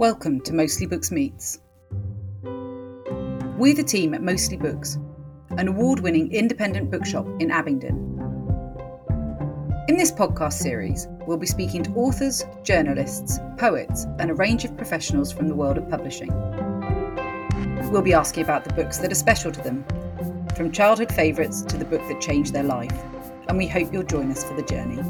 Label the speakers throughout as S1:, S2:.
S1: Welcome to Mostly Books Meets. We're the team at Mostly Books, an award winning independent bookshop in Abingdon. In this podcast series, we'll be speaking to authors, journalists, poets, and a range of professionals from the world of publishing. We'll be asking about the books that are special to them, from childhood favourites to the book that changed their life, and we hope you'll join us for the journey.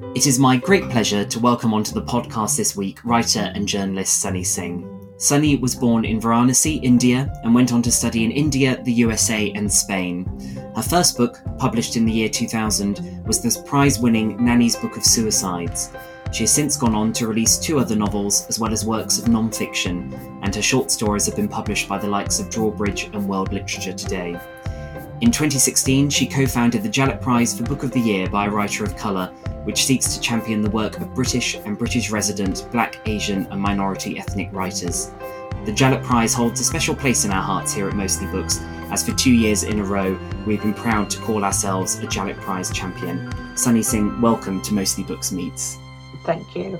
S2: It is my great pleasure to welcome onto the podcast this week writer and journalist Sunny Singh. Sunny was born in Varanasi, India, and went on to study in India, the USA, and Spain. Her first book, published in the year 2000, was the prize winning Nani's Book of Suicides. She has since gone on to release two other novels, as well as works of non fiction, and her short stories have been published by the likes of Drawbridge and World Literature Today. In 2016, she co founded the Jhalak Prize for Book of the Year by a Writer of Colour which seeks to champion the work of British and British resident Black, Asian, and minority ethnic writers. The Jhalak Prize holds a special place in our hearts here at Mostly Books, as for two years in a row we've been proud to call ourselves a Jhalak Prize champion. Sunny Singh, welcome to Mostly Books Meets.
S3: Thank you.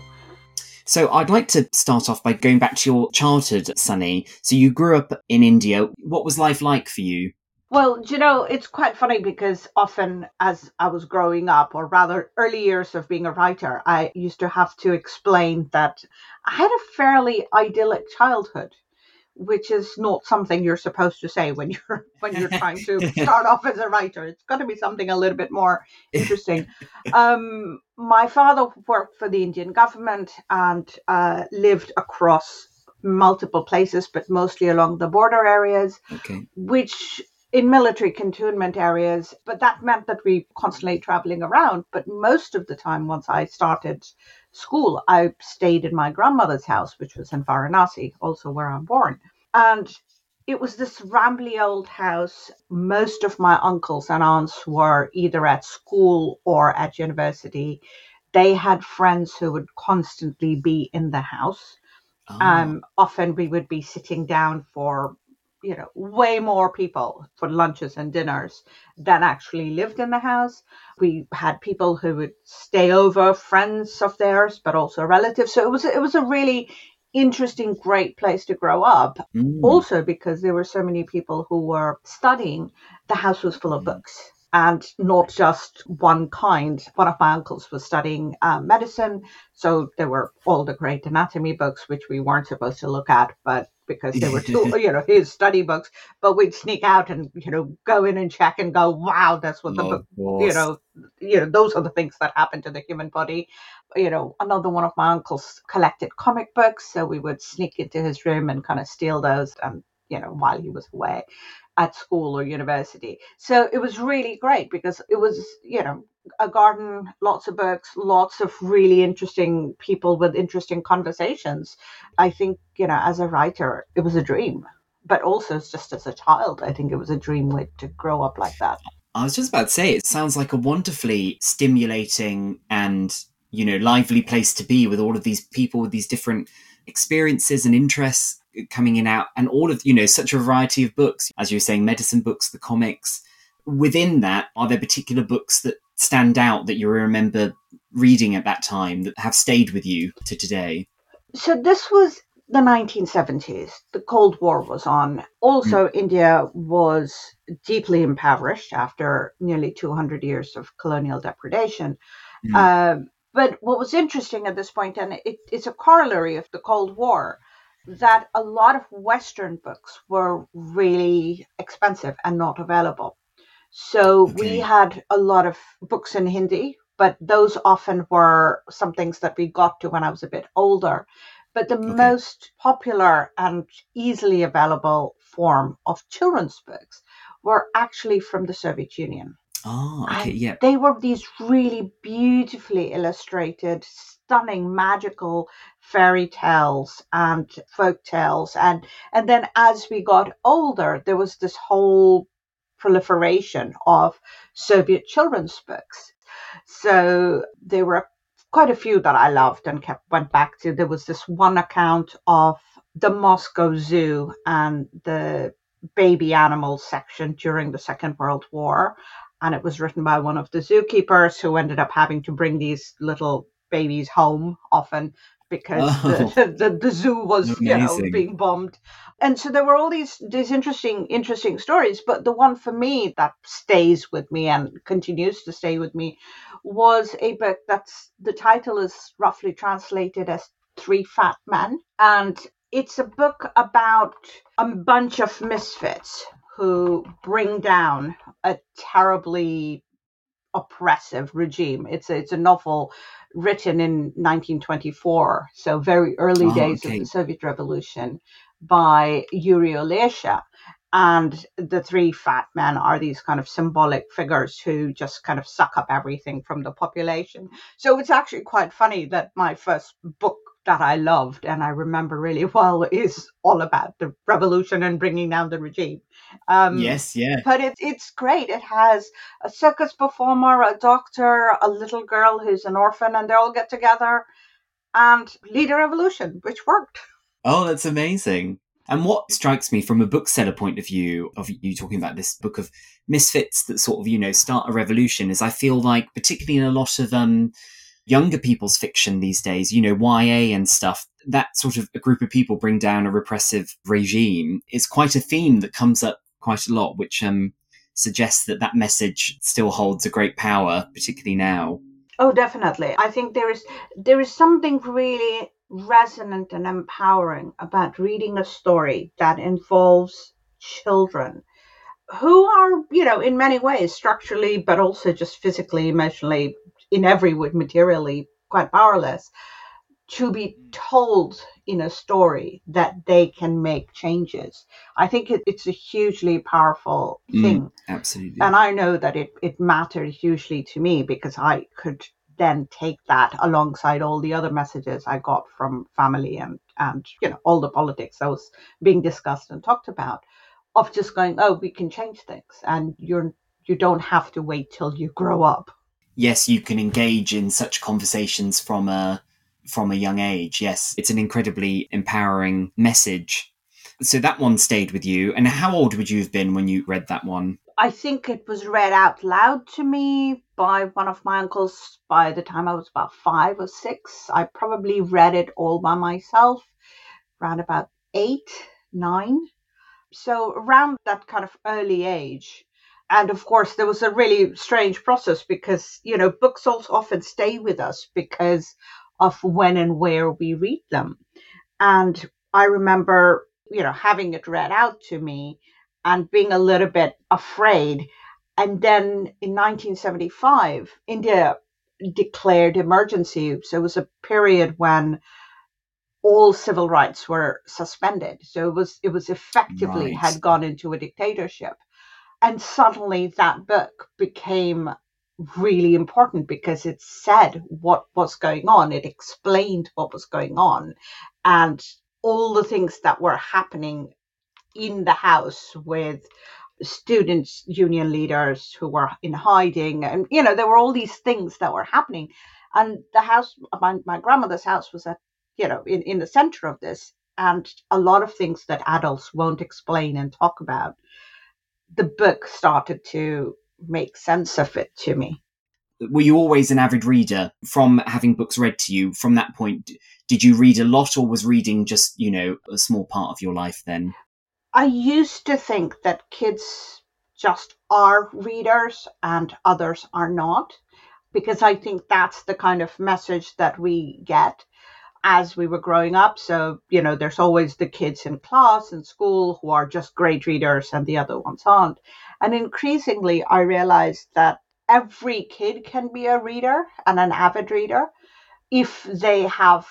S2: So I'd like to start off by going back to your childhood, Sunny. So you grew up in India. What was life like for you?
S3: Well, you know, it's quite funny because often as I was growing up, or rather early years of being a writer, I used to have to explain that I had a fairly idyllic childhood, which is not something you're supposed to say when you're when you're trying to start off as a writer. It's got to be something a little bit more interesting. Um, my father worked for the Indian government and uh, lived across multiple places, but mostly along the border areas,
S2: Okay.
S3: which in military cantonment areas, but that meant that we constantly traveling around. But most of the time, once I started school, I stayed in my grandmother's house, which was in Varanasi, also where I'm born. And it was this rambly old house. Most of my uncles and aunts were either at school or at university. They had friends who would constantly be in the house.
S2: Oh,
S3: Um, often we would be sitting down for, you know, way more people for lunches and dinners than actually lived in the house. We had people who would stay over, friends of theirs, but also relatives. So it was it was a really interesting, great place to grow up.
S2: mm,
S3: Also because there were so many people who were studying, the house was full of books. And not just one kind. One of my uncles was studying uh, medicine, so there were all the great anatomy books, which we weren't supposed to look at, but because they were too, you know, his study books. But we'd sneak out and you know go in and check and go, wow, that's what the you know, you know, those are the things that happen to the human body. You know, another one of my uncles collected comic books, so we would sneak into his room and kind of steal those, and you know, while he was away at school or university. So it was really great because it was, you know, a garden, lots of books, lots of really interesting people with interesting conversations. I think, you know, as a writer, it was a dream. But also, just as a child, I think it was a dream to grow up like that.
S2: I was just about to say, it sounds like a wonderfully stimulating and, you know, lively place to be with all of these people with these different experiences and interests coming in out and all of, you know, such a variety of books. As you were saying, medicine books, the comics. Within that, are there particular books that stand out that you remember reading at that time that have stayed with you to today?
S3: So this was the 1970s. The Cold War was on. Also, India was deeply impoverished after nearly 200 years of colonial depredation.
S2: Mm.
S3: Um, but what was interesting at this point, and it, it's a corollary of the Cold War, that a lot of Western books were really expensive and not available. So
S2: Okay.
S3: we had a lot of books in Hindi, but those often were some things that we got to when I was a bit older. But the
S2: Okay.
S3: most popular and easily available form of children's books were actually from the Soviet Union.
S2: Oh, okay, yeah.
S3: They were these really beautifully illustrated, stunning, magical fairy tales and folk tales. And, and then as we got older, there was this whole proliferation of Soviet children's books. So there were quite a few that I loved and kept went back to. There was this one account of the Moscow Zoo and the baby animals section during the Second World War. And it was written by one of the zookeepers who ended up having to bring these little babies home often because oh, the, the, the, zoo was amazing. you know being bombed and so there were all these these interesting interesting stories but the one for me that stays with me and continues to stay with me was a book that's the title is roughly translated as three fat men and it's a book about a bunch of misfits who bring down a terribly oppressive regime. It's a, it's a novel written in 1924, so very early oh, days okay. of the Soviet Revolution, by Yuri Olesha. And the three fat men are these kind of symbolic figures who just kind of suck up everything from the population. So it's actually quite funny that my first book that I loved and I remember really well is all about the revolution and bringing down the regime.
S2: Um, yes, yeah.
S3: But it, it's great. It has a circus performer, a doctor, a little girl who's an orphan, and they all get together and lead a revolution, which worked.
S2: Oh, that's amazing. And what strikes me from a bookseller point of view of you talking about this book of misfits that sort of, you know, start a revolution is I feel like, particularly in a lot of um, younger people's fiction these days, you know, YA and stuff, that sort of a group of people bring down a repressive regime is quite a theme that comes up quite a lot, which um, suggests that that message still holds a great power, particularly now.
S3: Oh, definitely. I think there is there is something really resonant and empowering about reading a story that involves children who are, you know, in many ways structurally, but also just physically, emotionally in every way materially quite powerless to be told in a story that they can make changes. I think it, it's a hugely powerful mm, thing. Mm,
S2: absolutely.
S3: And I know that it, it mattered hugely to me because I could then take that alongside all the other messages I got from family and, and you know, all the politics that was being discussed and talked about of just going, oh, we can change things and you're you don't have to wait till you grow up
S2: yes, you can engage in such conversations from a from a young age. Yes, it's an incredibly empowering message. So that one stayed with you. And how old would you have been when you read that one?
S3: I think it was read out loud to me by one of my uncles by the time I was about five or six. I probably read it all by myself around about eight, nine. So around that kind of early age, and of course there was a really strange process because you know books also often stay with us because of when and where we read them. And i remember you know having it read out to me and being a little bit afraid. And then in 1975 india declared emergency. So it was a period when all civil rights were suspended. So it was it was effectively right. had gone into a dictatorship and suddenly that book became really important because it said what was going on. It explained what was going on. And all the things that were happening in the house with students union leaders who were in hiding and you know there were all these things that were happening. And the house my, my grandmother's house was at you know in, in the center of this. And a lot of things that adults won't explain and talk about the book started to make sense of it to me.
S2: Were you always an avid reader from having books read to you? From that point, did you read a lot or was reading just, you know, a small part of your life then?
S3: I used to think that kids just are readers and others are not, because I think that's the kind of message that we get as we were growing up. So, you know, there's always the kids in class and school who are just great readers and the other ones aren't. And increasingly, I realized that every kid can be a reader and an avid reader if they have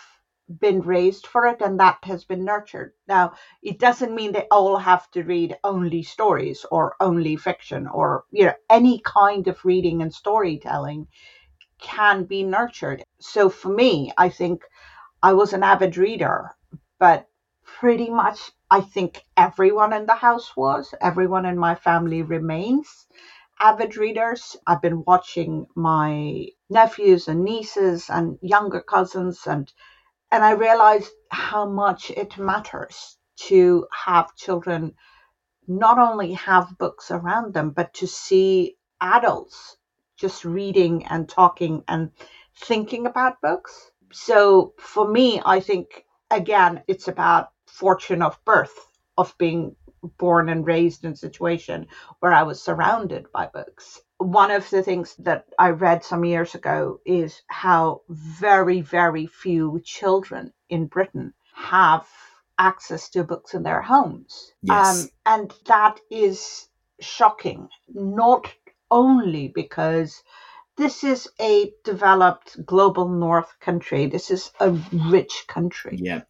S3: been raised for it and that has been nurtured. Now, it doesn't mean they all have to read only stories or only fiction or, you know, any kind of reading and storytelling can be nurtured. So for me, I think I was an avid reader, but pretty much I think everyone in the house was. Everyone in my family remains avid readers. I've been watching my nephews and nieces and younger cousins and and I realized how much it matters to have children not only have books around them, but to see adults just reading and talking and thinking about books. So for me, I think again, it's about fortune of birth, of being born and raised in a situation where I was surrounded by books. One of the things that I read some years ago is how very, very few children in Britain have access to books in their homes.
S2: Yes. Um,
S3: and that is shocking, not only because this is a developed global north country, this is a rich country.
S2: Yeah.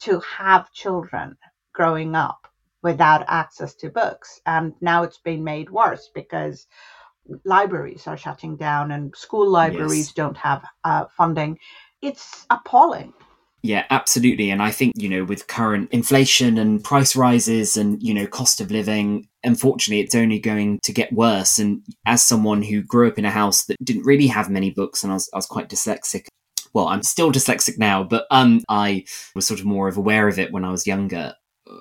S3: To have children growing up without access to books. And now it's been made worse because libraries are shutting down and school libraries yes. don't have uh, funding. It's appalling.
S2: Yeah, absolutely. And I think, you know, with current inflation and price rises and, you know, cost of living, unfortunately, it's only going to get worse. And as someone who grew up in a house that didn't really have many books and I was, I was quite dyslexic, well, I'm still dyslexic now, but um, I was sort of more of aware of it when I was younger.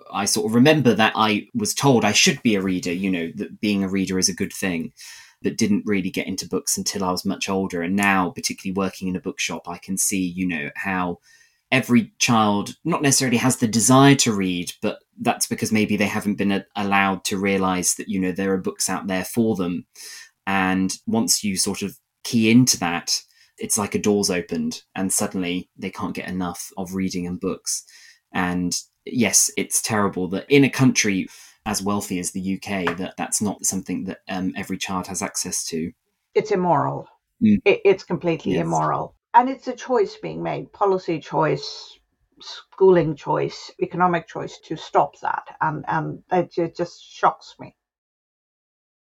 S2: I sort of remember that I was told I should be a reader, you know, that being a reader is a good thing, but didn't really get into books until I was much older. And now, particularly working in a bookshop, I can see, you know, how every child not necessarily has the desire to read, but that's because maybe they haven't been a- allowed to realize that, you know, there are books out there for them. And once you sort of key into that, it's like a door's opened and suddenly they can't get enough of reading and books. And yes, it's terrible that in a country as wealthy as the UK, that that's not something that um, every child has access to.
S3: It's immoral. Mm. It, it's completely yes. immoral and it's a choice being made policy choice schooling choice economic choice to stop that and and it, it just shocks me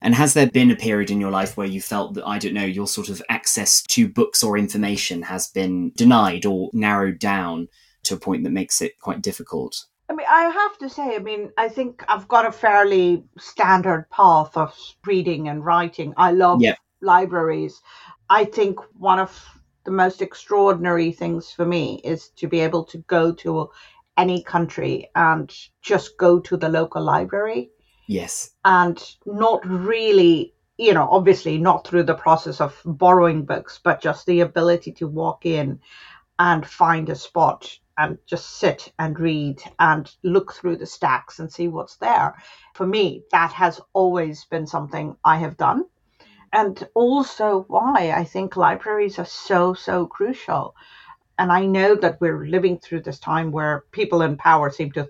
S2: and has there been a period in your life where you felt that, I don't know, your sort of access to books or information has been denied or narrowed down to a point that makes it quite difficult?
S3: I mean, I have to say, I mean, I think I've got a fairly standard path of reading and writing. I love yep. libraries. I think one of the most extraordinary things for me is to be able to go to any country and just go to the local library.
S2: Yes.
S3: And not really, you know, obviously not through the process of borrowing books, but just the ability to walk in and find a spot and just sit and read and look through the stacks and see what's there. For me, that has always been something I have done and also why I think libraries are so, so crucial. And I know that we're living through this time where people in power seem to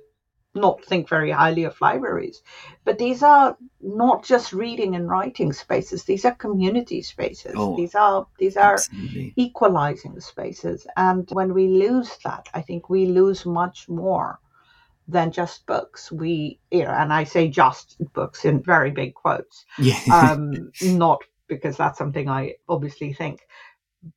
S3: not think very highly of libraries. But these are not just reading and writing spaces. These are community spaces. Oh, these are these are absolutely. equalizing spaces. And when we lose that, I think we lose much more than just books. We, you know, and I say just books in very big quotes.
S2: Yeah.
S3: um, not because that's something I obviously think,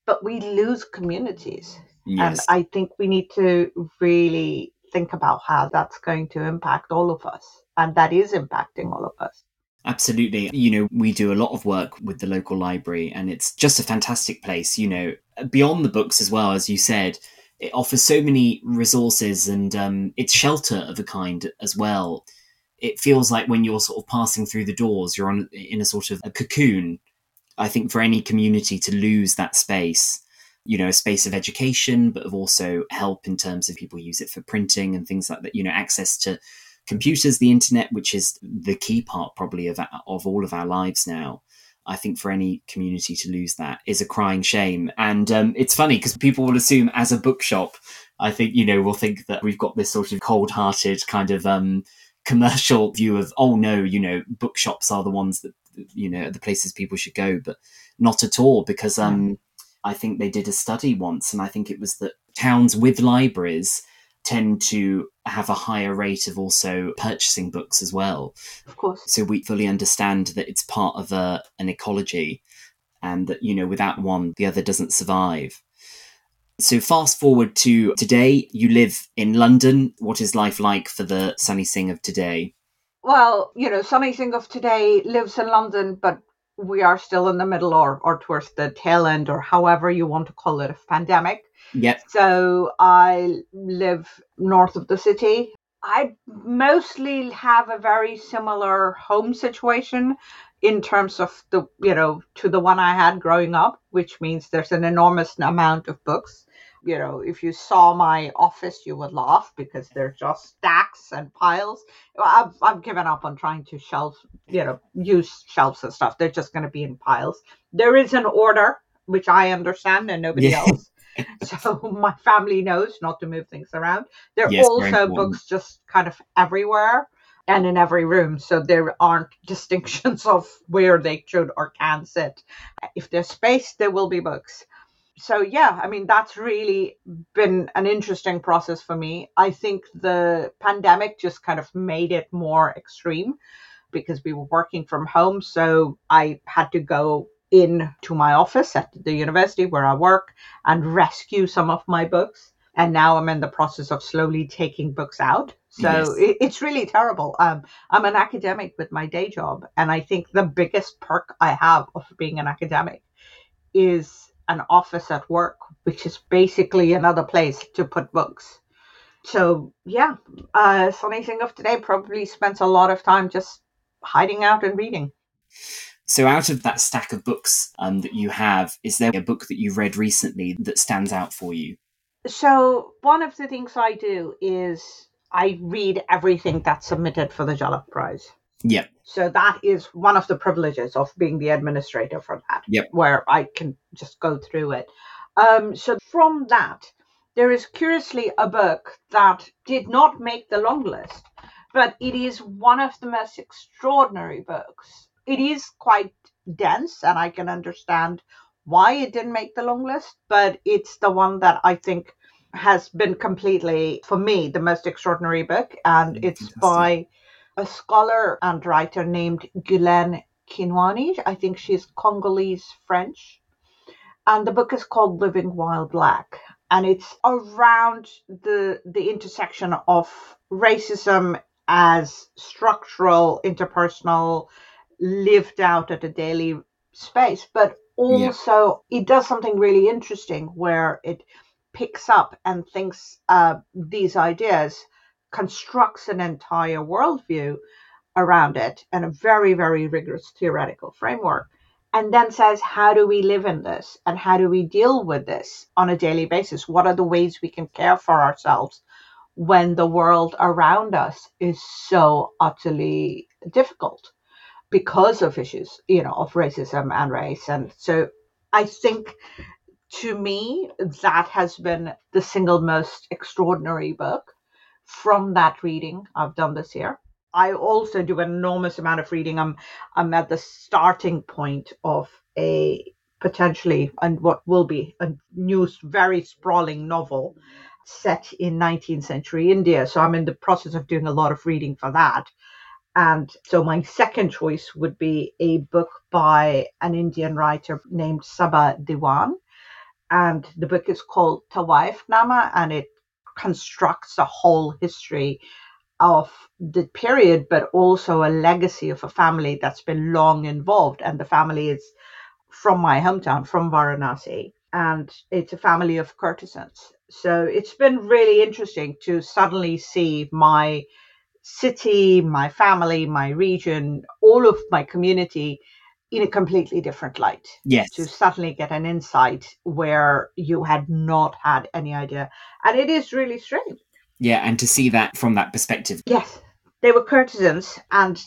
S3: but we lose communities. Yes. And I think we need to really think about how that's going to impact all of us. And that is impacting all of us.
S2: Absolutely. You know, we do a lot of work with the local library, and it's just a fantastic place. You know, beyond the books as well, as you said, it offers so many resources and um, it's shelter of a kind as well. It feels like when you're sort of passing through the doors, you're on in a sort of a cocoon. I think for any community to lose that space, you know, a space of education, but of also help in terms of people use it for printing and things like that, you know, access to computers, the internet, which is the key part probably of, of all of our lives now. I think for any community to lose that is a crying shame. And um, it's funny because people will assume as a bookshop, I think, you know, will think that we've got this sort of cold hearted kind of um, commercial view of, oh no, you know, bookshops are the ones that, you know, the places people should go, but not at all because um, I think they did a study once and I think it was that towns with libraries tend to have a higher rate of also purchasing books as well.
S3: Of course.
S2: So we fully understand that it's part of a, an ecology and that, you know, without one, the other doesn't survive. So fast forward to today, you live in London. What is life like for the Sunny Singh of today?
S3: Well, you know, Sunny Singh of today lives in London, but we are still in the middle or, or towards the tail end or however you want to call it of pandemic.
S2: Yep.
S3: So I live north of the city. I mostly have a very similar home situation in terms of the, you know, to the one I had growing up, which means there's an enormous amount of books. You know, if you saw my office, you would laugh because they're just stacks and piles. I've, I've given up on trying to shelf, you know, use shelves and stuff. They're just going to be in piles. There is an order, which I understand, and nobody yeah. else. so my family knows not to move things around. There are yes, also books just kind of everywhere and in every room. So there aren't distinctions of where they should or can sit. If there's space, there will be books. So yeah, I mean that's really been an interesting process for me. I think the pandemic just kind of made it more extreme because we were working from home. So I had to go in to my office at the university where I work and rescue some of my books. And now I'm in the process of slowly taking books out. So yes. it, it's really terrible. Um, I'm an academic with my day job. And I think the biggest perk I have of being an academic is an office at work, which is basically another place to put books. So yeah, uh, Sunny Singh of today probably spends a lot of time just hiding out and reading.
S2: So, out of that stack of books um, that you have, is there a book that you've read recently that stands out for you?
S3: So, one of the things I do is I read everything that's submitted for the Jhalak Prize.
S2: Yep.
S3: So that is one of the privileges of being the administrator for that.
S2: Yep.
S3: Where I can just go through it. Um, so from that, there is curiously a book that did not make the long list, but it is one of the most extraordinary books it is quite dense, and I can understand why it didn't make the long list, but it's the one that I think has been completely, for me, the most extraordinary book. And mm, it's Fantastic. by a scholar and writer named Guilaine Kinouani. I think she's Congolese French. And the book is called Living While Black. And it's around the the intersection of racism as structural, interpersonal, lived out at a daily space, but also yeah. it does something really interesting where it picks up and thinks uh, these ideas, constructs an entire worldview around it and a very, very rigorous theoretical framework, and then says, how do we live in this and how do we deal with this on a daily basis? What are the ways we can care for ourselves when the world around us is so utterly difficult? because of issues, you know, of racism and race. And so I think to me, that has been the single most extraordinary book from that reading I've done this year. I also do an enormous amount of reading. I'm I'm at the starting point of a potentially and what will be a new very sprawling novel set in 19th century India. So I'm in the process of doing a lot of reading for that. And so my second choice would be a book by an Indian writer named Saba Dewan. And the book is called Tawaif Nama and it constructs a whole history of the period, but also a legacy of a family that's been long involved. And the family is from my hometown, from Varanasi. And it's a family of courtesans. So it's been really interesting to suddenly see my city, my family, my region, all of my community in a completely different light.
S2: Yes.
S3: To suddenly get an insight where you had not had any idea. And it is really strange.
S2: Yeah, and to see that from that perspective.
S3: Yes. They were courtesans, and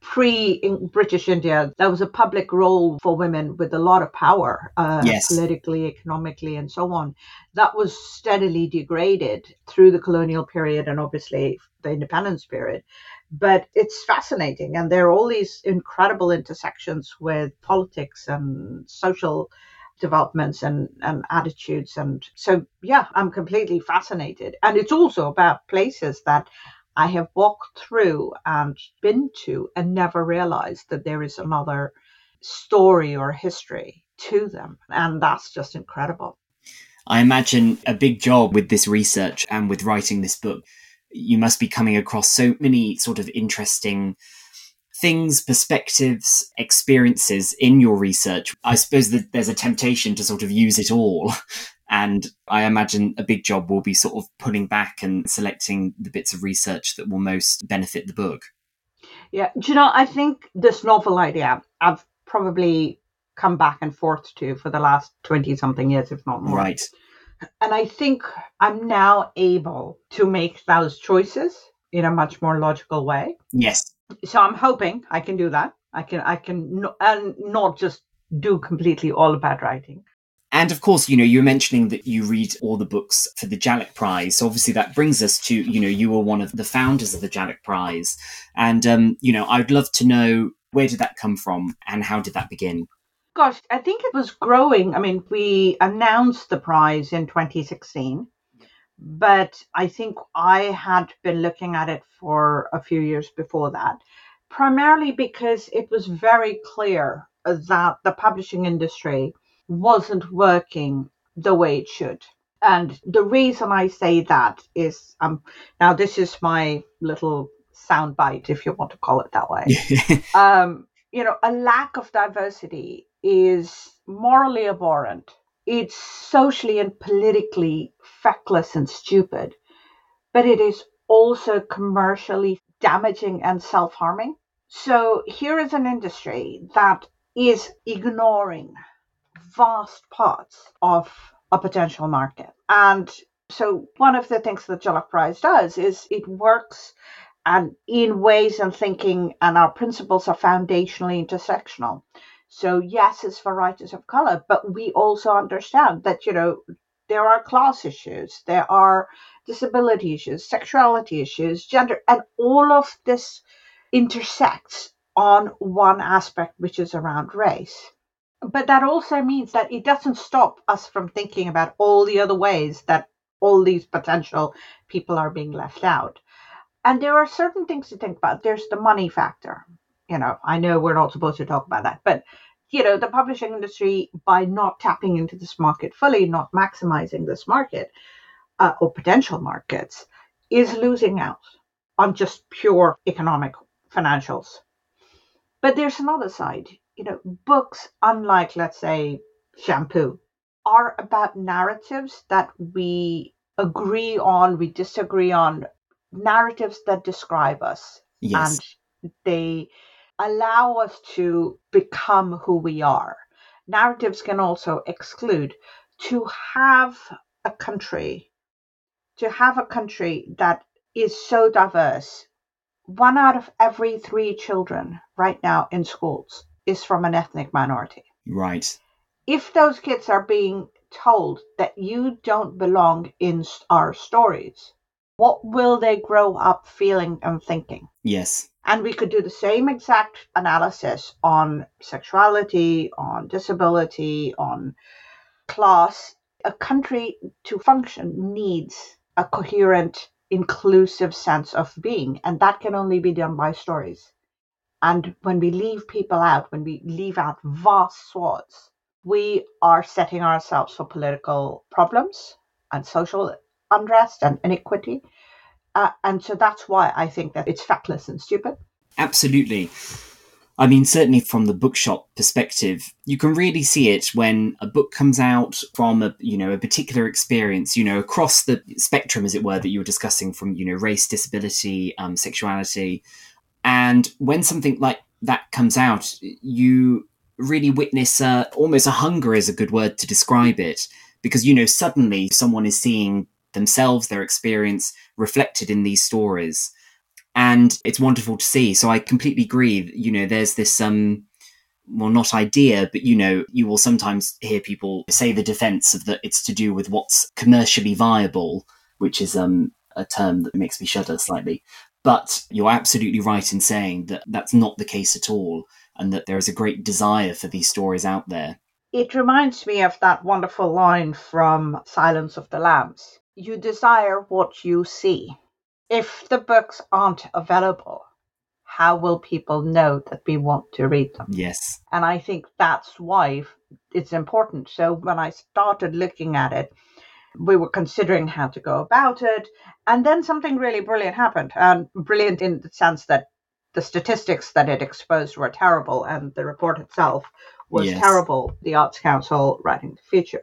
S3: pre British India, there was a public role for women with a lot of power, uh, yes. politically, economically, and so on. That was steadily degraded through the colonial period and obviously the independence period. But it's fascinating, and there are all these incredible intersections with politics and social developments and, and attitudes. And so, yeah, I'm completely fascinated. And it's also about places that I have walked through and been to and never realized that there is another story or history to them. And that's just incredible.
S2: I imagine a big job with this research and with writing this book. You must be coming across so many sort of interesting things, perspectives, experiences in your research. I suppose that there's a temptation to sort of use it all. And I imagine a big job will be sort of pulling back and selecting the bits of research that will most benefit the book.
S3: Yeah, do you know, I think this novel idea, I've probably come back and forth to for the last 20 something years, if not more.
S2: Right.
S3: And I think I'm now able to make those choices in a much more logical way.
S2: Yes.
S3: So I'm hoping I can do that. I can, I can, and not just do completely all bad writing.
S2: And of course, you know, you were mentioning that you read all the books for the Jhalak Prize. So obviously that brings us to, you know, you were one of the founders of the Jhalak Prize. And, um, you know, I'd love to know where did that come from and how did that begin?
S3: Gosh, I think it was growing. I mean, we announced the prize in 2016, but I think I had been looking at it for a few years before that, primarily because it was very clear that the publishing industry wasn't working the way it should. And the reason I say that is um, now this is my little soundbite, if you want to call it that way. um, you know, a lack of diversity is morally abhorrent. It's socially and politically feckless and stupid, but it is also commercially damaging and self harming. So here is an industry that is ignoring vast parts of a potential market. And so one of the things that Jhalak Prize does is it works and in ways and thinking and our principles are foundationally intersectional. So yes, it's for writers of color, but we also understand that, you know, there are class issues, there are disability issues, sexuality issues, gender, and all of this intersects on one aspect, which is around race but that also means that it doesn't stop us from thinking about all the other ways that all these potential people are being left out. And there are certain things to think about. There's the money factor. You know, I know we're not supposed to talk about that, but you know, the publishing industry, by not tapping into this market fully, not maximizing this market uh, or potential markets, is losing out on just pure economic financials. But there's another side you know, books, unlike, let's say, shampoo, are about narratives that we agree on, we disagree on, narratives that describe us.
S2: Yes.
S3: And they allow us to become who we are. Narratives can also exclude. To have a country, to have a country that is so diverse, one out of every three children right now in schools is from an ethnic minority.
S2: Right.
S3: If those kids are being told that you don't belong in our stories, what will they grow up feeling and thinking?
S2: Yes.
S3: And we could do the same exact analysis on sexuality, on disability, on class. A country to function needs a coherent, inclusive sense of being, and that can only be done by stories. And when we leave people out, when we leave out vast swaths, we are setting ourselves for political problems and social unrest and inequity. Uh, and so that's why I think that it's feckless and stupid.
S2: Absolutely. I mean, certainly from the bookshop perspective, you can really see it when a book comes out from a you know a particular experience, you know, across the spectrum, as it were, that you were discussing from you know race, disability, um, sexuality, and when something like that comes out, you really witness uh, almost a hunger is a good word to describe it because you know suddenly someone is seeing themselves their experience reflected in these stories. And it's wonderful to see. So i completely agree. You know there's this um well not idea but you know you will sometimes hear people say the defense of that it's to do with what's commercially viable which is um a term that makes me shudder slightly. But you're absolutely right in saying that that's not the case at all, and that there is a great desire for these stories out there.
S3: It reminds me of that wonderful line from Silence of the Lambs You desire what you see. If the books aren't available, how will people know that we want to read them?
S2: Yes.
S3: And I think that's why it's important. So when I started looking at it, we were considering how to go about it. And then something really brilliant happened. And brilliant in the sense that the statistics that it exposed were terrible, and the report itself was
S2: Yes.
S3: terrible. The Arts Council Writing the Future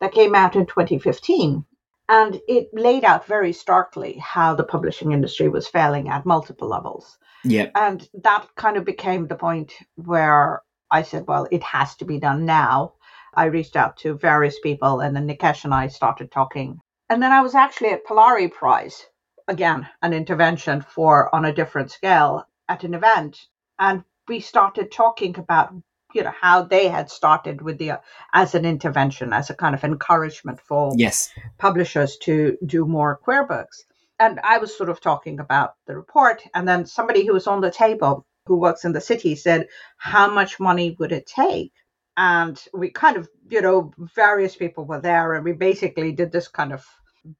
S3: that came out in 2015. And it laid out very starkly how the publishing industry was failing at multiple levels.
S2: Yep.
S3: And that kind of became the point where I said, well, it has to be done now. I reached out to various people, and then Nikesh and I started talking. And then I was actually at Polari Prize, again, an intervention for on a different scale at an event. And we started talking about you know how they had started with the as an intervention as a kind of encouragement for
S2: Yes.
S3: publishers to do more queer books. And I was sort of talking about the report, and then somebody who was on the table who works in the city said, How much money would it take? And we kind of, you know, various people were there, and we basically did this kind of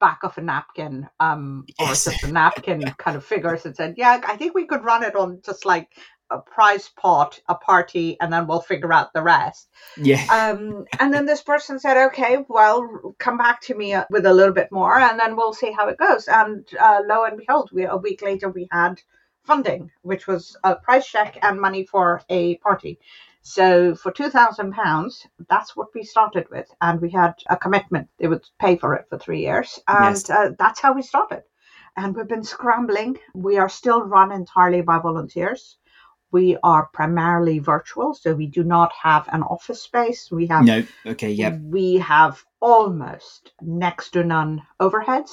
S3: back of a napkin, um, or just a napkin kind of figures and said, Yeah, I think we could run it on just like a prize pot, a party, and then we'll figure out the rest
S2: Yeah.
S3: um, and then this person said, "Okay, well, come back to me uh, with a little bit more, and then we'll see how it goes." And uh, lo and behold, we, a week later, we had funding, which was a price check and money for a party. So for two thousand pounds, that's what we started with, and we had a commitment; they would pay for it for three years, and
S2: Yes.
S3: uh, that's how we started. And we've been scrambling. We are still run entirely by volunteers. We are primarily virtual, so we do not have an office space. We have
S2: no. Okay. Yep.
S3: we have almost next to none overheads.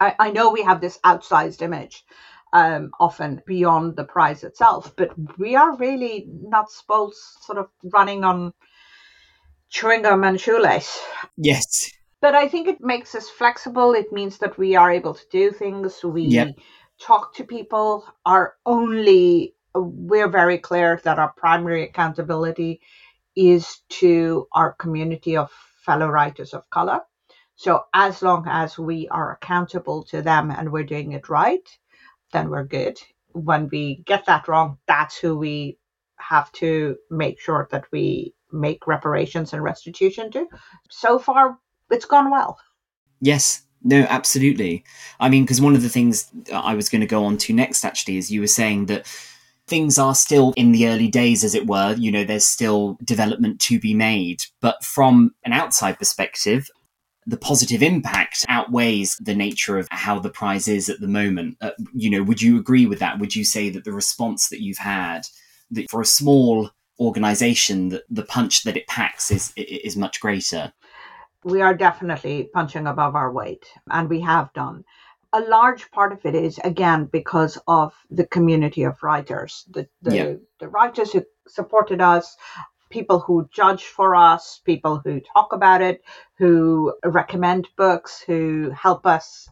S3: I, I know we have this outsized image, um, often beyond the prize itself, but we are really nuts bolts sort of running on chewing gum and shoelace.
S2: Yes.
S3: But I think it makes us flexible. It means that we are able to do things. We
S2: Yep.
S3: talk to people. Our only, we're very clear that our primary accountability is to our community of fellow writers of color. So as long as we are accountable to them and we're doing it right, then we're good. When we get that wrong, that's who we have to make sure that we make reparations and restitution to. So far, it's gone well.
S2: Yes. No, absolutely. I mean, because one of the things I was going to go on to next, actually, is you were saying that things are still in the early days, as it were. You know, there's still development to be made. But from an outside perspective, the positive impact outweighs the nature of how the prize is at the moment. Uh, you know, would you agree with that? Would you say that the response that you've had, that for a small organization, that the punch that it packs is is much greater?
S3: we are definitely punching above our weight, and we have done. A large part of it is, again, because of the community of writers, the, the,
S2: Yeah.
S3: the writers who supported us, people who judge for us, people who talk about it, who recommend books, who help us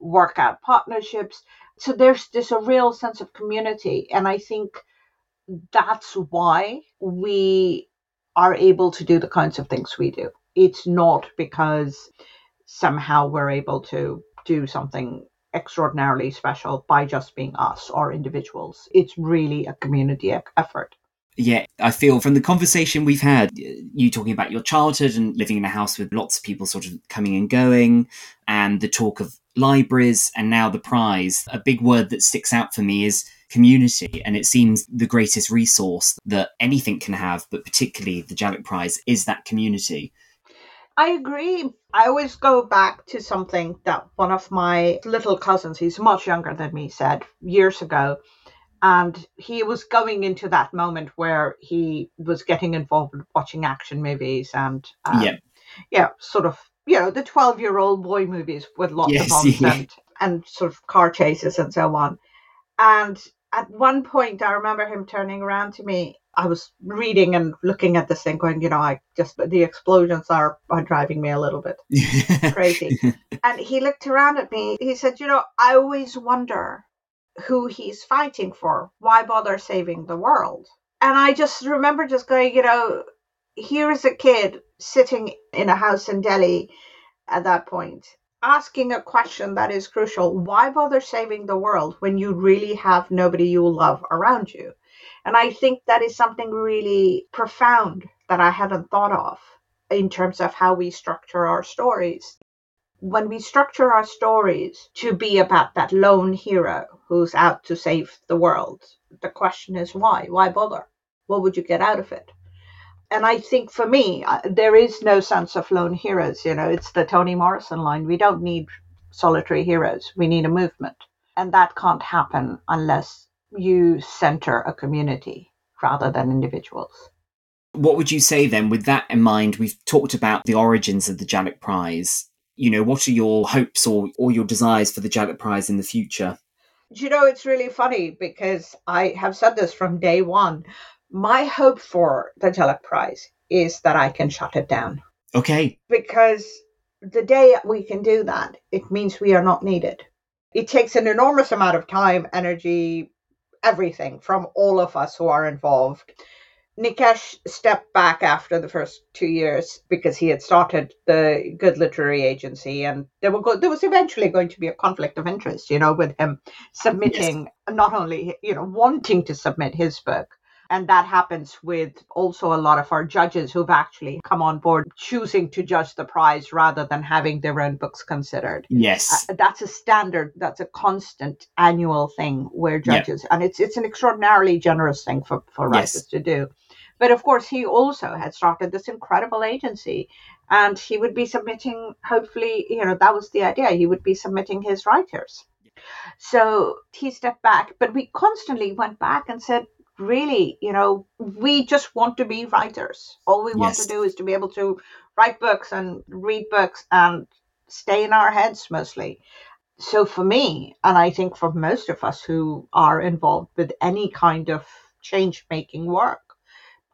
S3: work out partnerships. So there's there's a real sense of community, and I think that's why we are able to do the kinds of things we do. It's not because somehow we're able to do something extraordinarily special by just being us or individuals. It's really a community effort.
S2: Yeah, I feel from the conversation we've had, you talking about your childhood and living in a house with lots of people sort of coming and going, and the talk of libraries, and now the prize. A big word that sticks out for me is community, and it seems the greatest resource that anything can have, but particularly the Jhalak Prize, is that community.
S3: I agree. I always go back to something that one of my little cousins, he's much younger than me, said years ago. And he was going into that moment where he was getting involved with watching action movies and, um,
S2: Yeah.
S3: yeah, sort of, you know, the 12 year old boy movies with lots
S2: Yes,
S3: of bombs
S2: yeah.
S3: and, and sort of car chases and so on. And at one point, I remember him turning around to me. I was reading and looking at this thing, going, you know, I just, the explosions are, are driving me a little bit crazy. and he looked around at me. He said, You know, I always wonder who he's fighting for. Why bother saving the world? And I just remember just going, You know, here is a kid sitting in a house in Delhi at that point, asking a question that is crucial. Why bother saving the world when you really have nobody you love around you? And I think that is something really profound that I hadn't thought of in terms of how we structure our stories when we structure our stories to be about that lone hero who's out to save the world, the question is why? Why bother? What would you get out of it? And I think for me, uh, there is no sense of lone heroes. You know, it's the Toni Morrison line. We don't need solitary heroes. We need a movement. And that can't happen unless you center a community rather than individuals.
S2: What would you say then, with that in mind? We've talked about the origins of the Jhalak Prize. You know, what are your hopes or, or your desires for the Jhalak Prize in the future?
S3: You know, it's really funny because I have said this from day one. My hope for the Jhalak Prize is that I can shut it down.
S2: Okay.
S3: Because the day we can do that, it means we are not needed. It takes an enormous amount of time, energy, everything from all of us who are involved Nikesh stepped back after the first two years because he had started the Good Literary Agency, and there were go- there was eventually going to be a conflict of interest, you know, with him submitting yes. not only you know wanting to submit his book, and that happens with also a lot of our judges who've actually come on board choosing to judge the prize rather than having their own books considered.
S2: Yes.
S3: Uh, that's a standard, that's a constant annual thing where judges, and it's it's an extraordinarily generous thing for, for writers yes. to do. But of course, he also had started this incredible agency and he would be submitting, hopefully, you know, that was the idea. He would be submitting his writers. So he stepped back, but we constantly went back and said, really, you know, we just want to be writers. All we want yes. to do is to be able to write books and read books and stay in our heads mostly. So for me, and I think for most of us who are involved with any kind of change making work,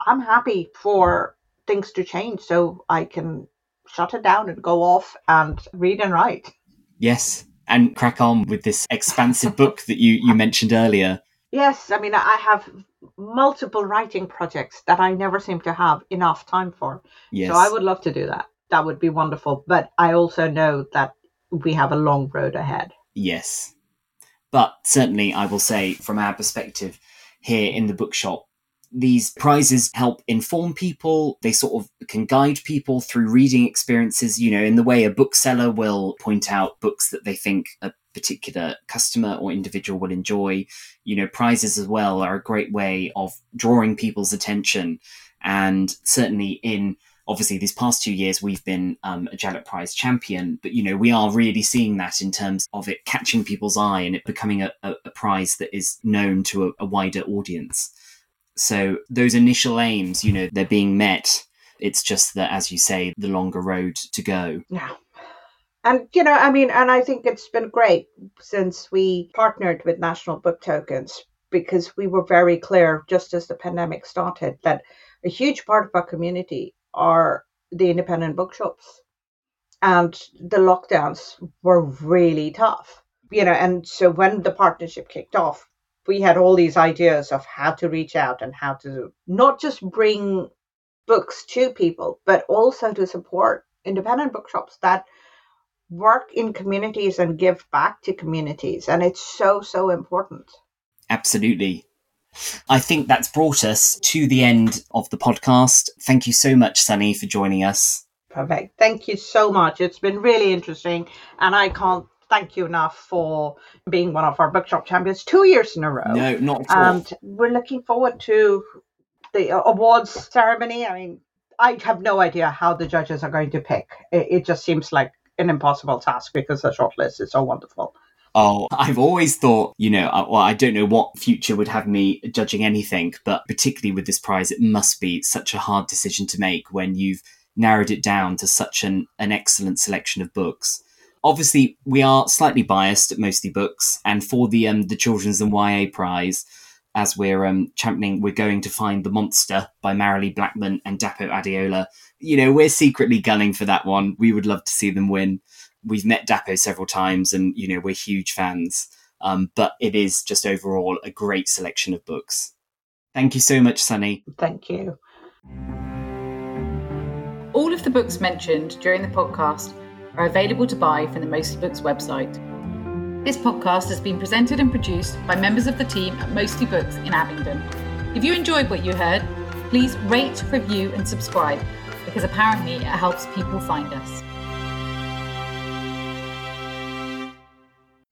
S3: I'm happy for things to change so I can shut it down and go off and read and write.
S2: Yes, and crack on with this expansive book that you, you mentioned earlier.
S3: Yes, I mean, I have multiple writing projects that I never seem to have enough time for. Yes. So I would love to do that. That would be wonderful. But I also know that we have a long road ahead.
S2: Yes. But certainly, I will say, from our perspective here in the bookshop, these prizes help inform people. They sort of can guide people through reading experiences, you know, in the way a bookseller will point out books that they think a particular customer or individual will enjoy. You know, prizes as well are a great way of drawing people's attention. And certainly in obviously these past two years we've been um, a Jhalak Prize champion, but you know we are really seeing that in terms of it catching people's eye and it becoming a, a, a prize that is known to a, a wider audience. So those initial aims, you know, they're being met. It's just that, as you say, the longer road to go.
S3: Yeah. And, you know, I mean, and I think it's been great since we partnered with National Book Tokens because we were very clear just as the pandemic started that a huge part of our community are the independent bookshops. And the lockdowns were really tough, you know, and so when the partnership kicked off, we had all these ideas of how to reach out and how to not just bring books to people, but also to support independent bookshops that work in communities and give back to communities. And it's so, so important.
S2: Absolutely. I think that's brought us to the end of the podcast. Thank you so much, Sunny, for joining us.
S3: Perfect. Thank you so much. It's been really interesting. And I can't thank you enough for being one of our bookshop champions two years in a row.
S2: No, not at all.
S3: And we're looking forward to the awards ceremony. I mean, I have no idea how the judges are going to pick. It, it just seems like an impossible task because the shortlist is so wonderful.
S2: Oh, I've always thought, you know, well, I don't know what future would have me judging anything, but particularly with this prize, it must be such a hard decision to make when you've narrowed it down to such an, an excellent selection of books obviously we are slightly biased at mostly books, and for the um, the children's and YA prize, as we're um, championing, we're going to find the monster by Malorie Blackman and Dapo Adeola. You know, we're secretly gunning for that one. We would love to see them win. We've met Dapo several times, and you know we're huge fans. Um, but it is just overall a great selection of books. Thank you so much, Sunny.
S3: Thank you.
S1: All of the books mentioned during the podcast are available to buy from the Mostly Books website. This podcast has been presented and produced by members of the team at Mostly Books in Abingdon. If you enjoyed what you heard, please rate, review, and subscribe because apparently it helps people find us.